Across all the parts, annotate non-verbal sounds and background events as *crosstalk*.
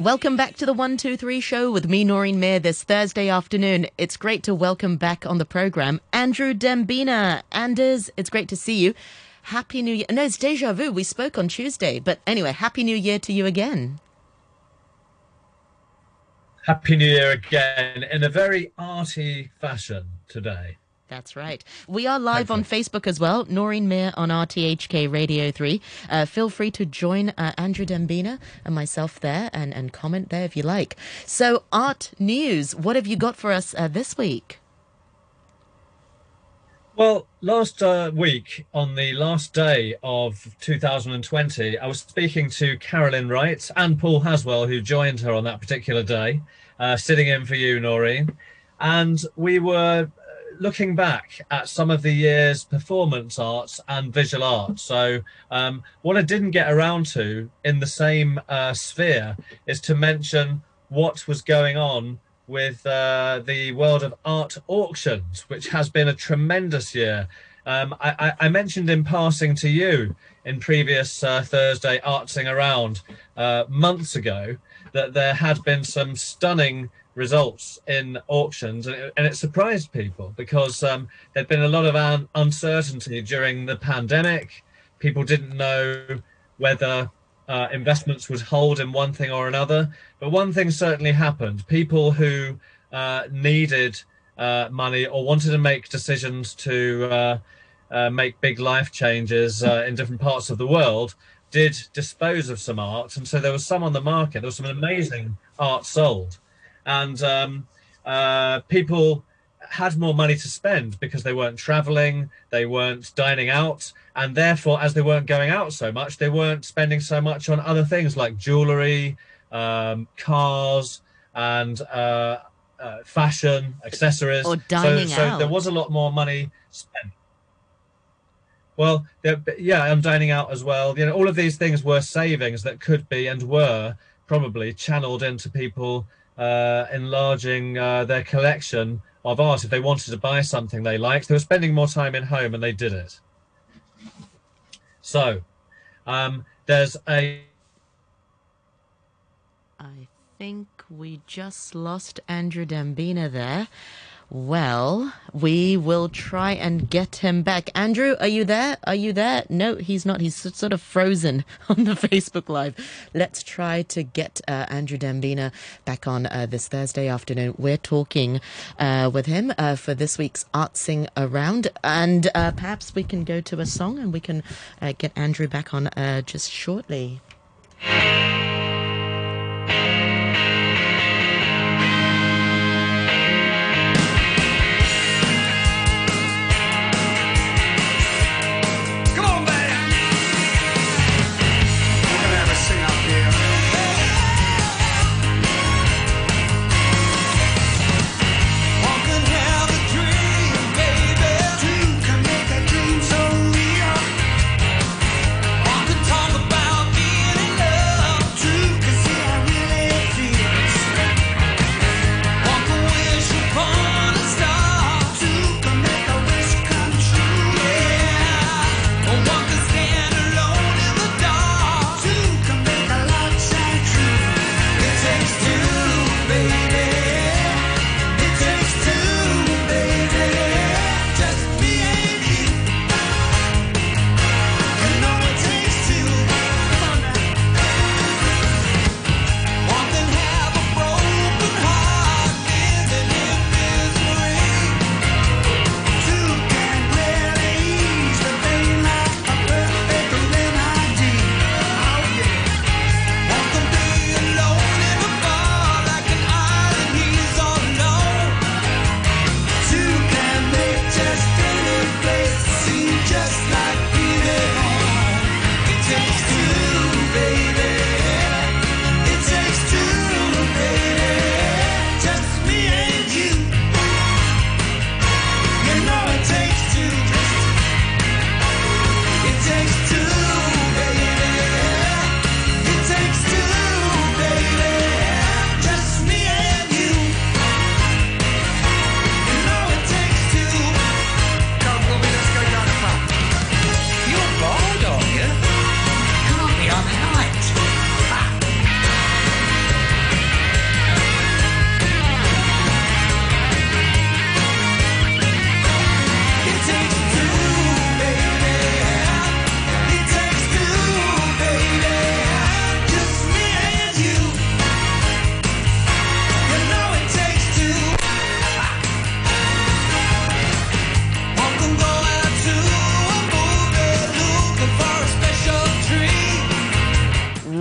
Welcome back to the 123 show with me, Noreen Mir, this Thursday afternoon. It's great to welcome back on the program Andrew Dembina. Anders, it's great to see you. Happy New Year. No, it's deja vu. We spoke on Tuesday. But anyway, Happy New Year to you again. Happy New Year again in a very arty fashion today. That's right. We are live on Facebook as well. Noreen Mir on RTHK Radio 3. Uh, feel free to join uh, Andrew Dembina and myself there and, and comment there if you like. So, art news. What have you got for us uh, this week? Well, last uh, week, on the last day of 2020, I was speaking to Carolyn Wright and Paul Haswell, who joined her on that particular day, uh, sitting in for you, Noreen. And we were looking back at some of the year's performance arts and visual arts. So, um, what I didn't get around to in the same uh, sphere is to mention what was going on with uh, the world of art auctions, which has been a tremendous year. Um, I, I, mentioned in passing to you in previous uh, Thursday Artsing Around uh, months ago that there had been some stunning results in auctions, and it, and it surprised people because um, there'd been a lot of un- uncertainty during the pandemic. People didn't know whether uh, investments would hold in one thing or another. But one thing certainly happened: people who uh, needed uh, money or wanted to make decisions to uh, uh, make big life changes uh, in different parts of the world did dispose of some art, and so there was some on the market. There was some amazing art sold and um, uh, people had more money to spend because they weren't traveling, they weren't dining out, and therefore, as they weren't going out so much, they weren't spending so much on other things like jewelry, um, cars, and uh, uh, fashion, accessories. Or dining so, so out. there was a lot more money spent. Well, yeah, I'm dining out as well. You know, all of these things were savings that could be and were probably channeled into people uh, enlarging uh, their collection of art. If they wanted to buy something they liked, they were spending more time in home and they did it. So um, there's a. I think we just lost Andrew Dembina there. Well, we will try and get him back. Andrew, are you there? Are you there? No, he's not. He's sort of frozen *laughs* on the Facebook Live. Let's try to get uh, Andrew Dembina back on uh, this Thursday afternoon. We're talking uh, with him uh, for this week's Artsing Around, and uh, perhaps we can go to a song and we can uh, get Andrew back on just shortly.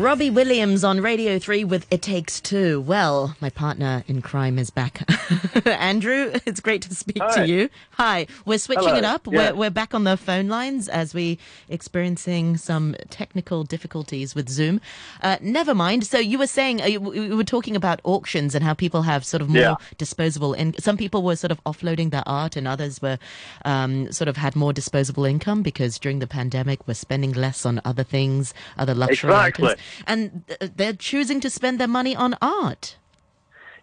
Robbie Williams on Radio 3 with It Takes Two. Well, my partner in crime is back. *laughs* Andrew, it's great to speak Hi. to you. Hi. We're switching Hello. it up. Yeah. We're, we're back on the phone lines as we experiencing some technical difficulties with Zoom. Uh, never mind. So you were saying, uh, you- we were talking about auctions and how people have sort of more Yeah. disposable and some people were sort of offloading their art and others were um, sort of had more disposable income because during the pandemic we're spending less on other things, other luxury Exactly. items. And they're choosing to spend their money on art.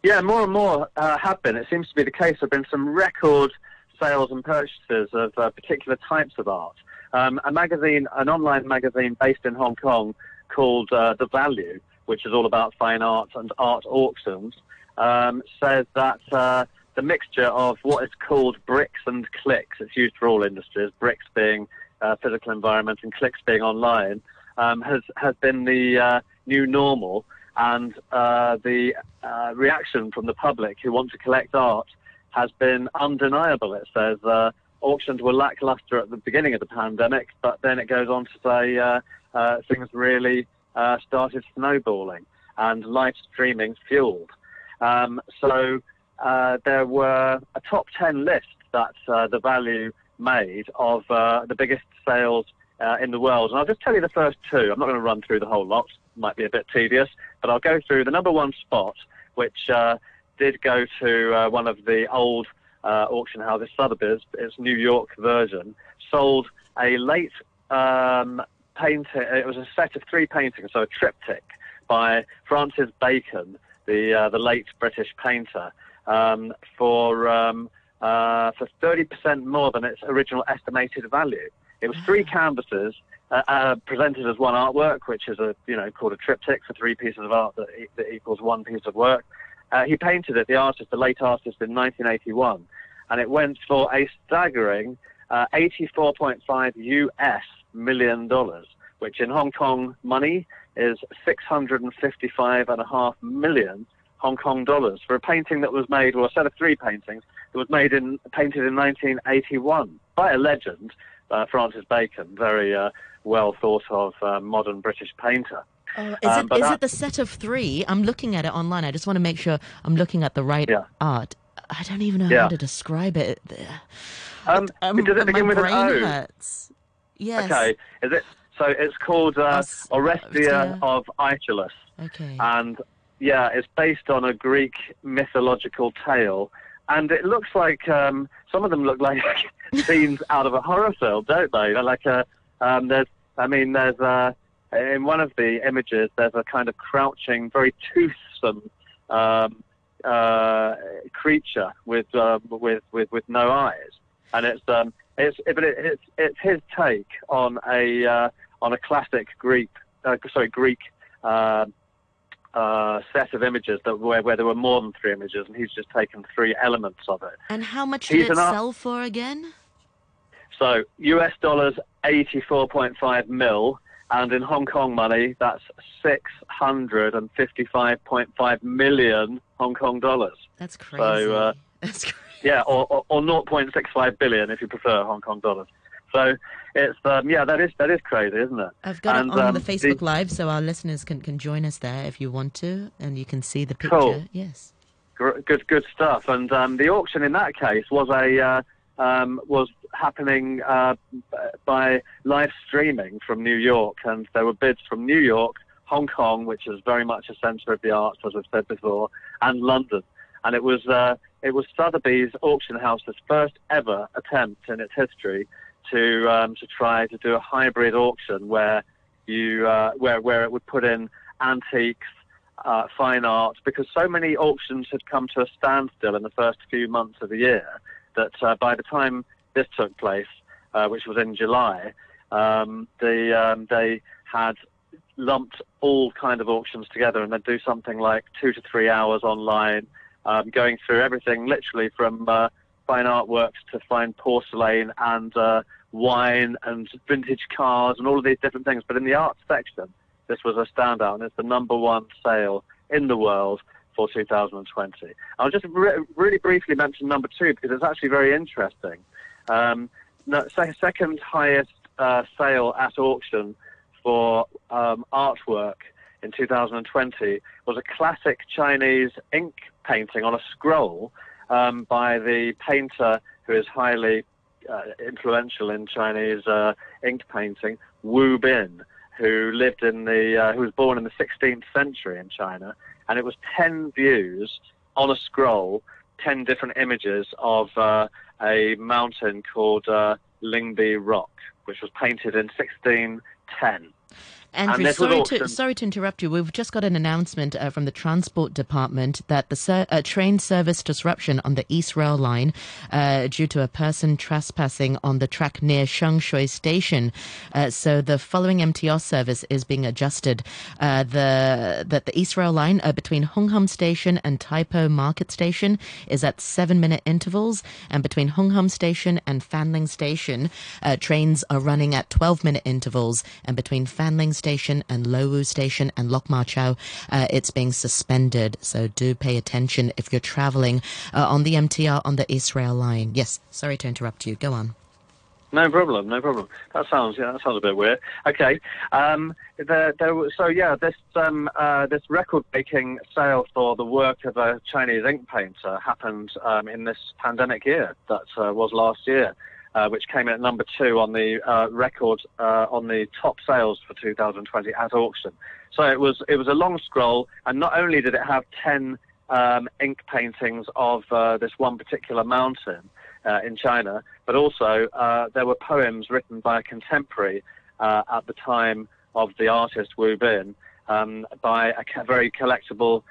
Yeah, more and more uh, have been. It seems to be the case. There have been some record sales and purchases of uh, particular types of art. Um, a magazine, an online magazine based in Hong Kong called uh, The Value, which is all about fine art and art auctions, um, says that uh, the mixture of what is called bricks and clicks, it's used for all industries, bricks being uh, physical environment and clicks being online, um, has, has been the uh, new normal. And uh, the uh, reaction from the public who want to collect art has been undeniable. It says uh, auctions were lackluster at the beginning of the pandemic, but then it goes on to say uh, uh, things really started snowballing and live streaming fueled. Um, so there were a top 10 list that the value made of the biggest sales uh, in the world. And I'll just tell you the first two. I'm not going to run through the whole lot, might be a bit tedious, but I'll go through the number one spot, which uh, did go to uh, one of the old uh, auction houses, Sotheby's, its New York version, sold a late um, painting. It was a set of three paintings, so a triptych by Francis Bacon, the uh, the late British painter, um, for um, uh, for thirty percent more than its original estimated value. It was three canvases uh, uh, presented as one artwork, which is a you know called a triptych for three pieces of art that, e- that equals one piece of work. Uh, he painted it, the artist, the late artist, in 1981, and it went for a staggering uh, 84.5 US million dollars, which in Hong Kong money is 655 and a half million Hong Kong dollars for a painting that was made, or a set of three paintings that was made in painted in 1981 by a legend, Francis Bacon, very uh, well thought of uh, modern British painter. Oh, is Um, it but is that- it the set of three? I'm looking at it online. I just want to make sure I'm looking at the right Yeah. art. I don't even know Yeah. how to describe it. Um, Um, does it begin with an O? hurts. Yes. Okay, is it? So it's called uh, Os- Oresteia Oresteia. of Aeschylus. Okay. and yeah, it's based on a Greek mythological tale. And it looks like um, some of them look like *laughs* scenes out of a horror film, don't they? They're like a um, there's, I mean, there's uh in one of the images there's a kind of crouching, very toothsome um, uh, creature with um, with with with no eyes, and it's um it's it, it's it's his take on a uh, on a classic Greek uh, sorry Greek. Uh, set of images that where, where there were more than three images, and he's just taken three elements of it. and how much he's did it an art- sell for again? So US dollars, eighty-four point five mil, and in Hong Kong money, that's six hundred and fifty-five point five million Hong Kong dollars. That's crazy. uh, *laughs* That's crazy. Yeah, or, or, or 0.65 billion if you prefer Hong Kong dollars. So it's um, yeah, that is that is crazy, isn't it? I've got and, it on um, the the- Facebook Live, so our listeners can, can join us there if you want to, and you can see the picture. Cool. Yes. Good good stuff. And um, the auction in that case was a uh, um, was happening uh, by live streaming from New York, and there were bids from New York, Hong Kong, which is very much a centre of the arts, as I've said before, and London. And it was uh, it was Sotheby's auction house's first ever attempt in its history to um, to try to do a hybrid auction where you uh, where where it would put in antiques, uh, fine art, because so many auctions had come to a standstill in the first few months of the year that uh, by the time this took place, uh, which was in July, um, the um, they had lumped all kind of auctions together and they'd do something like two to three hours online, um, going through everything literally from uh, fine artworks to fine porcelain and uh, wine and vintage cars and all of these different things. But in the art section, this was a standout and it's the number one sale in the world for 2020. I'll just re- really briefly mention number two because it's actually very interesting. Um, no, se- second highest uh, sale at auction for um, artwork in 2020 was a classic Chinese ink painting on a scroll um, by the painter who is highly uh, influential in Chinese uh, ink painting, Wu Bin, who lived in the, uh, who was born in the 16th century in China, and it was 10 views on a scroll, 10 different images of uh, a mountain called uh, Lingbi Rock, which was painted in 1610. Andrew, sorry to sorry to interrupt you. We've just got an announcement uh, from the Transport Department that the ser- uh, train service disruption on the East Rail Line uh, due to a person trespassing on the track near Sheung Shui Station. Uh, so the following MTR service is being adjusted. Uh, the that the East Rail Line uh, between Hung Hom Station and Tai Po Market Station is at seven minute intervals, and between Hung Hom Station and Fanling Station, trains are running at twelve minute intervals, and between Fanling Station Station and Lo Wu Station and Lok Ma Chau, uh, it's being suspended. So do pay attention if you're traveling uh, on the MTR on the East Rail line. Yes, sorry to interrupt you. Go on. No problem, no problem. That sounds yeah, that sounds a bit weird. Okay, um, there, there, so yeah, this um, uh, this record-breaking sale for the work of a Chinese ink painter happened um, in this pandemic year that uh, was last year uh, which came in at number two on the uh, record uh, on the top sales for 2020 at auction. So it was it was a long scroll, and not only did it have ten um, ink paintings of uh, this one particular mountain uh, in China, but also there were poems written by a contemporary at the time of the artist Wu Bin um, by a very collectible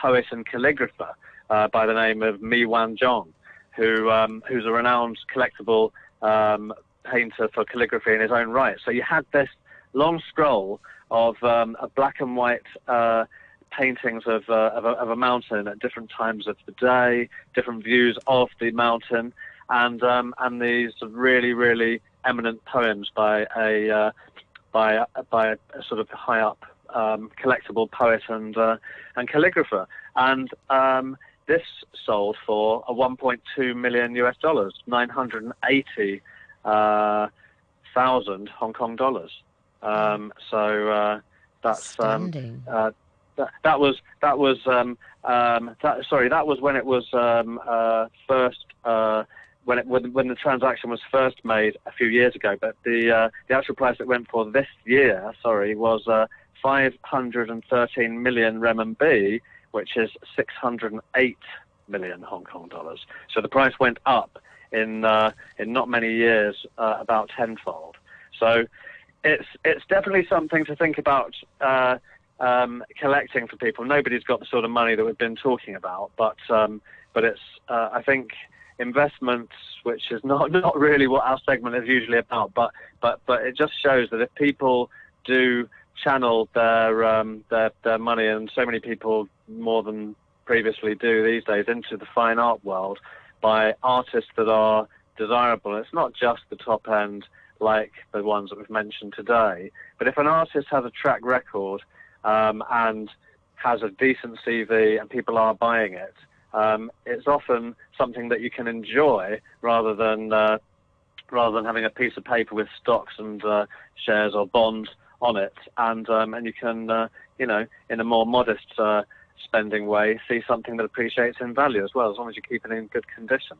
poet and calligrapher by the name of Mi Wanzhong, who um, who's a renowned collectible um, painter for calligraphy in his own right. So you had this long scroll of, um, black and white uh, paintings of, uh, of, a, of, a, mountain at different times of the day, different views of the mountain, and um, and these really really eminent poems by a uh, by by a, sort of high up um, collectible poet and uh, and calligrapher, and um, this sold for a 1.2 million US dollars, 980 uh, thousand Hong Kong dollars. Um, so uh, that's um, uh, that, that, was that was um, um, that, sorry that was when it was um, uh, first uh, when it when, when the transaction was first made a few years ago. But the uh, the actual price it went for this year, sorry, was 513 million renminbi which is 608 million Hong Kong dollars. So the price went up in uh, in not many years, uh, about tenfold. So it's it's definitely something to think about uh, um, collecting for people. Nobody's got the sort of money that we've been talking about, but um, but it's uh, I think investments, which is not *laughs* not really what our segment is usually about, but but but it just shows that if people do channel their um, their their money, and so many people more than previously do these days into the fine art world by artists that are desirable. It's not just the top end like the ones that we've mentioned today, but if an artist has a track record um, and has a decent CV and people are buying it, um, it's often something that you can enjoy rather than uh, rather than having a piece of paper with stocks and uh, shares or bonds on it, and um, and you can uh, you know in a more modest uh, spending way see something that appreciates in value as well, as long as you keep it in good condition.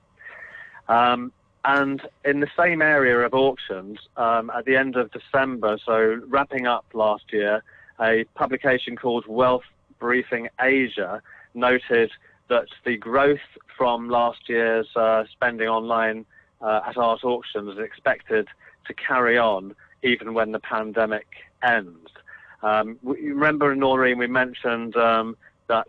Um, and in the same area of auctions, um, at the end of December, so wrapping up last year, a publication called Wealth Briefing Asia noted that the growth from last year's uh, spending online uh, at art auctions is expected to carry on even when the pandemic ends. Um, remember, Noreen, we mentioned um, that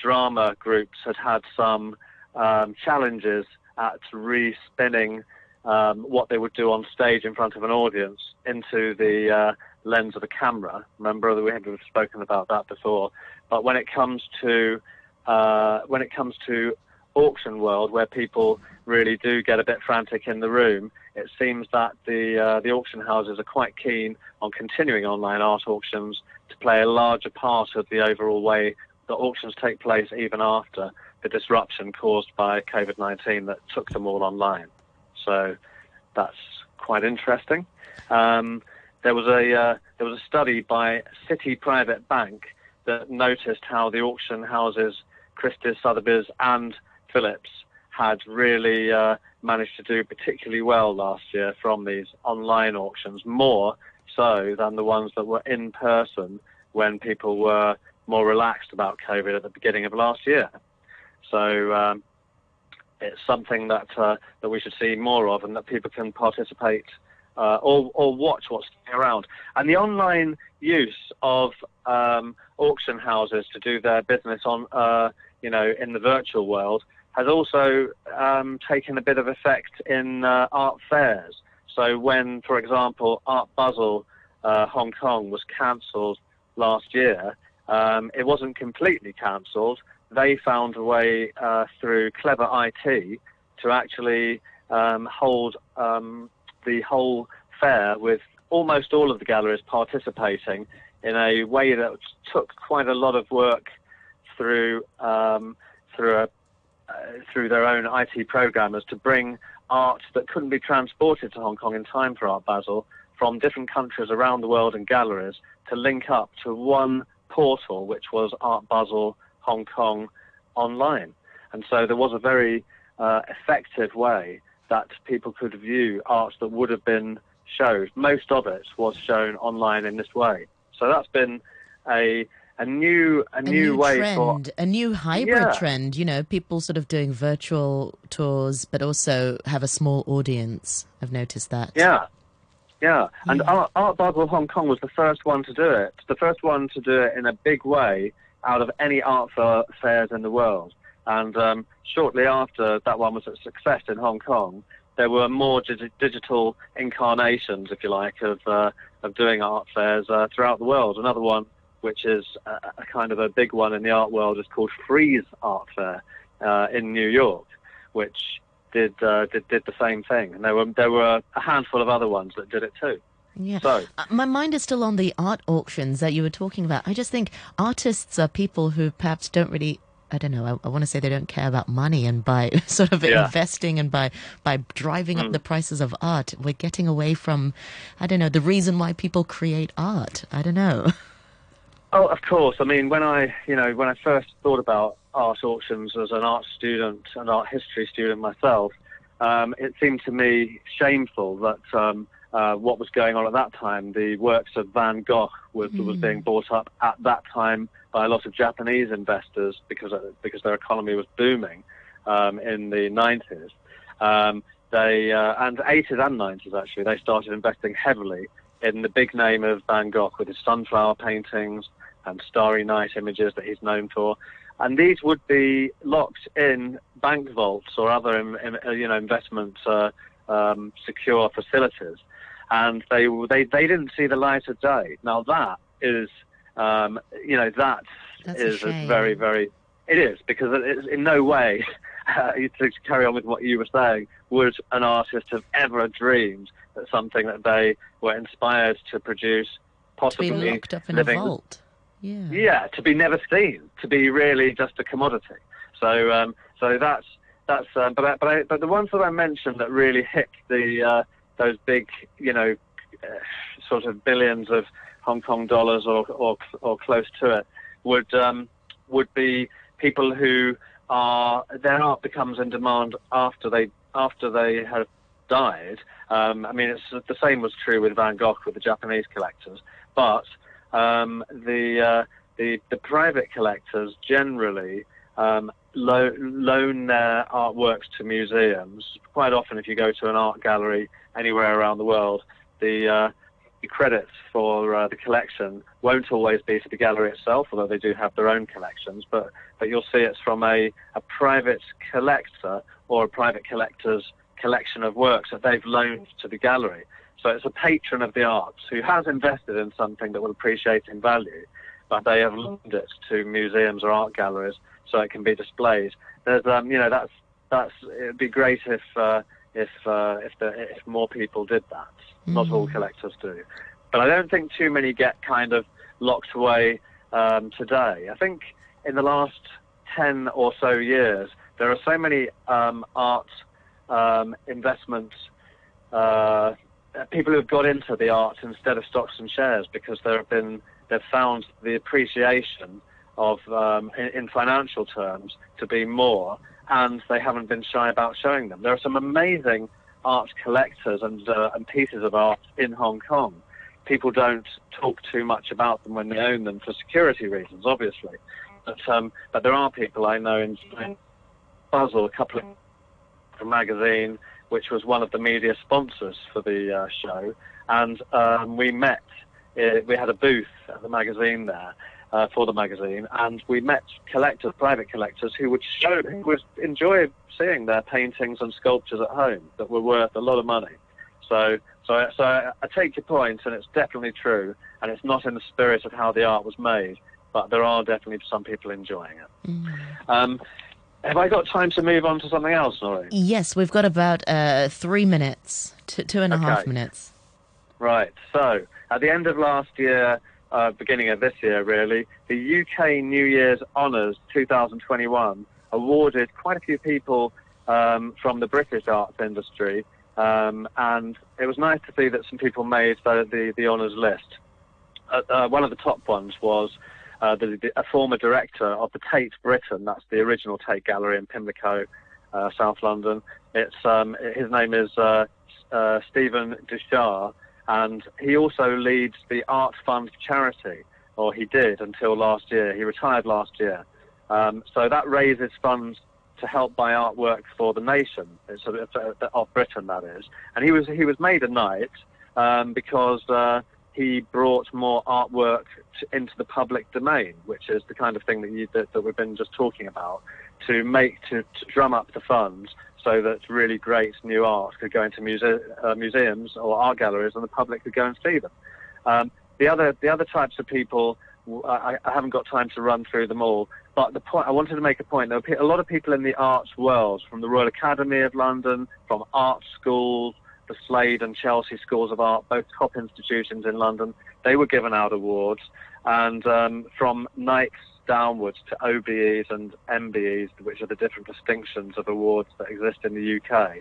drama groups had had some um, challenges at respinning um, what they would do on stage in front of an audience into the uh, lens of a camera. Remember that we had spoken about that before. But when it comes to uh, when it comes to auction world, where people really do get a bit frantic in the room, it seems that the uh, the auction houses are quite keen on continuing online art auctions to play a larger part of the overall way that auctions take place even after the disruption caused by COVID-19 that took them all online. So that's quite interesting. Um, there was a uh, there was a study by Citi Private Bank that noticed how the auction houses, Christie's, Sotheby's, and Phillips, had really uh, managed to do particularly well last year from these online auctions, more so than the ones that were in person when people were more relaxed about COVID at the beginning of last year. So um, it's something that uh, that we should see more of, and that people can participate uh, or or watch what's around. And the online use of um, auction houses to do their business on, uh, you know, in the virtual world has also um, taken a bit of effect in uh, art fairs. So when, for example, Art Basel uh, Hong Kong was cancelled last year, um, it wasn't completely cancelled. They found a way uh, through clever IT to actually um, hold um, the whole fair with almost all of the galleries participating in a way that took quite a lot of work through um, through a, through their own IT programmers to bring art that couldn't be transported to Hong Kong in time for Art Basel from different countries around the world and galleries to link up to one portal, which was Art Basel Hong Kong online. And so there was a very uh, effective way that people could view art that would have been shown. Most of it was shown online in this way. So that's been a a new a, a new, new way trend, for a new hybrid Yeah. trend. You know, people sort of doing virtual tours, but also have a small audience. I've noticed that. Yeah, yeah. And Yeah. Art, Art Basel Hong Kong was the first one to do it. The first one to do it in a big way out of any art fairs in the world. And um, shortly after that one was a success in Hong Kong, there were more digi- digital incarnations, if you like, of uh, of doing art fairs uh, throughout the world. Another one, which is a, a kind of a big one in the art world, is called Frieze Art Fair uh, in New York, which did, uh, did did the same thing. And there were there were a handful of other ones that did it too. Yeah. So Uh, My mind is still on the art auctions that you were talking about. I just think artists are people who perhaps don't really. I don't know. I, I want to say they don't care about money, and by *laughs* sort of Yeah. investing and by by driving Mm. up the prices of art, we're getting away from, I don't know, the reason why people create art. I don't know. *laughs* Oh, of course. I mean, when I, you know, when I first thought about art auctions as an art student, an art history student myself, um, it seemed to me shameful that um, uh, what was going on at that time, the works of Van Gogh was, was being bought up at that time by a lot of Japanese investors because uh, because their economy was booming um, in the 90s. Um, they uh, and 80s and 90s actually they started investing heavily in the big name of Van Gogh with his sunflower paintings and Starry Night images that he's known for. And these would be locked in bank vaults or other, uh, you know, investment uh, um, secure facilities, and they they they didn't see the light of day. Now that is, um, you know, that That's a is shame. very very. It is because it is in no way. *laughs* Uh, to carry on with what you were saying, would an artist have ever dreamed that something that they were inspired to produce, to be possibly locked up in living a vault. Yeah. yeah, to be never seen, to be really just a commodity. So, um, so that's that's. Um, but I, but I, but the ones that I mentioned that really hit the uh, those big, you know, uh, sort of billions of Hong Kong dollars or or, or close to it would um, would be people who are their art becomes in demand after they after they have died. Um, I mean, it's the same was true with Van Gogh with the Japanese collectors, but um, the, uh, the the private collectors generally um, lo- loan their artworks to museums. Quite often, if you go to an art gallery anywhere around the world, the uh, the credits for uh, the collection won't always be to the gallery itself, although they do have their own collections. But but you'll see it's from a, a private collector or a private collector's collection of works that they've loaned to the gallery. So it's a patron of the arts who has invested in something that will appreciate in value, but they have loaned it to museums or art galleries so it can be displayed. There's, um, you know, that's that's. It'd be great if uh, if uh, if the, if more people did that. Not all collectors do, but I don't think too many get kind of locked away um, today. I think in the last ten or so years, there are so many um, art um, investment uh, people who have got into the arts instead of stocks and shares because there have been they've found the appreciation of um, in, in financial terms to be more, and they haven't been shy about showing them. There are some amazing art collectors and uh, and pieces of art in Hong Kong. People don't talk too much about them when they own them for security reasons, obviously. But um, but there are people I know in Puzzle, a couple of magazine, which was one of the media sponsors for the uh, show, and um, we met. Uh, we had a booth at the magazine there, uh, for the magazine, and we met collectors, private collectors, who would show, who would enjoy seeing their paintings and sculptures at home that were worth a lot of money. So, so, so I, I take your point, and it's definitely true, and it's not in the spirit of how the art was made, but there are definitely some people enjoying it. Mm. Um, have I got time to move on to something else, Nori? Yes, we've got about uh, three minutes, two, two and a okay. half minutes. Right. So, at the end of last year, uh, beginning of this year, really, the UK New Year's Honours 2021 awarded quite a few people um, from the British arts industry, um, and it was nice to see that some people made the, the, the honours list. Uh, uh, one of the top ones was uh, the, a former director of the Tate Britain, that's the original Tate Gallery in Pimlico, uh, South London. It's um, his name is uh, Stephen Deuchar and he also leads the Art Fund charity, or he did until last year. He retired last year. Um, so that raises funds to help buy artwork for the nation it's a, of Britain, that is. And he was he was made a knight um, because uh, he brought more artwork to, into the public domain, which is the kind of thing that, you, that, that we've been just talking about, to make to, to drum up the funds so that really great new art could go into muse- uh, museums or art galleries and the public could go and see them. Um, the other the other types of people, I, I, haven't got time to run through them all, but the point I wanted to make a point. There were a lot of people in the arts world, from the Royal Academy of London, from art schools, the Slade and Chelsea schools of art, both top institutions in London. They were given out awards, and um, from Knights downwards to OBEs and MBEs, which are the different distinctions of awards that exist in the UK.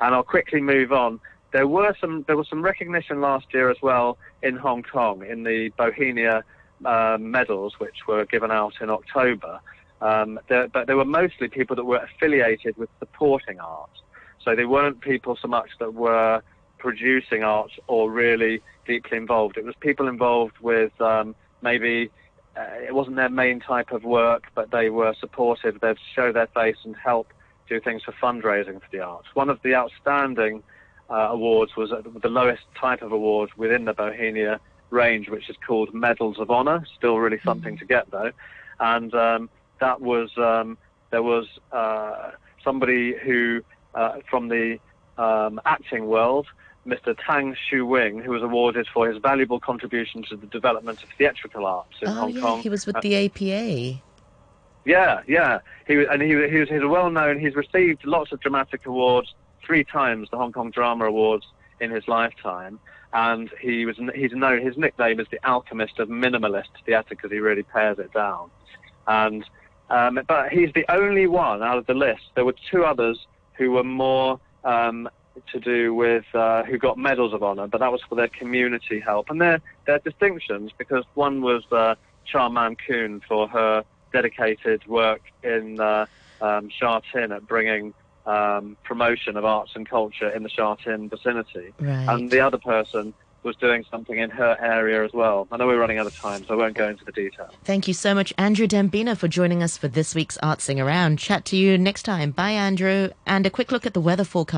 And I'll quickly move on. There were some there was some recognition last year as well in Hong Kong in the Bauhinia uh, medals, which were given out in October. Um, there, but there were mostly people that were affiliated with supporting art. So they weren't people so much that were producing art or really deeply involved. It was people involved with um, maybe uh, it wasn't their main type of work, but they were supportive. They'd show their face and help do things for fundraising for the arts. One of the outstanding uh, awards was the lowest type of award within the Bauhinia range, which is called Medals of Honor. Still really mm-hmm. something to get though, and um, that was um, there was uh, somebody who uh, from the um, acting world Mr. Tang Shu Wing, who was awarded for his valuable contribution to the development of theatrical arts in oh, Hong yeah, Kong. He was with uh, the APA. Yeah, yeah. He and he, he was he's a well known. He's received lots of dramatic awards, three times the Hong Kong Drama Awards in his lifetime, and he was he's known. His nickname is the Alchemist of Minimalist Theatre because he really pares it down, and um, but he's the only one out of the list. There were two others who were more um, to do with uh, who got medals of honor, but that was for their community help and their their distinctions because one was uh, Cha Man Koon for her dedicated work in uh, um, Sha Tin at bringing um, promotion of arts and culture in the Sha Tin vicinity, right. and the other person was doing something in her area as well. I know we're running out of time, so I won't go into the detail. Thank you so much, Andrew Dembina, for joining us for this week's Art Sing Around. Chat to you next time. Bye, Andrew. And a quick look at the weather forecast.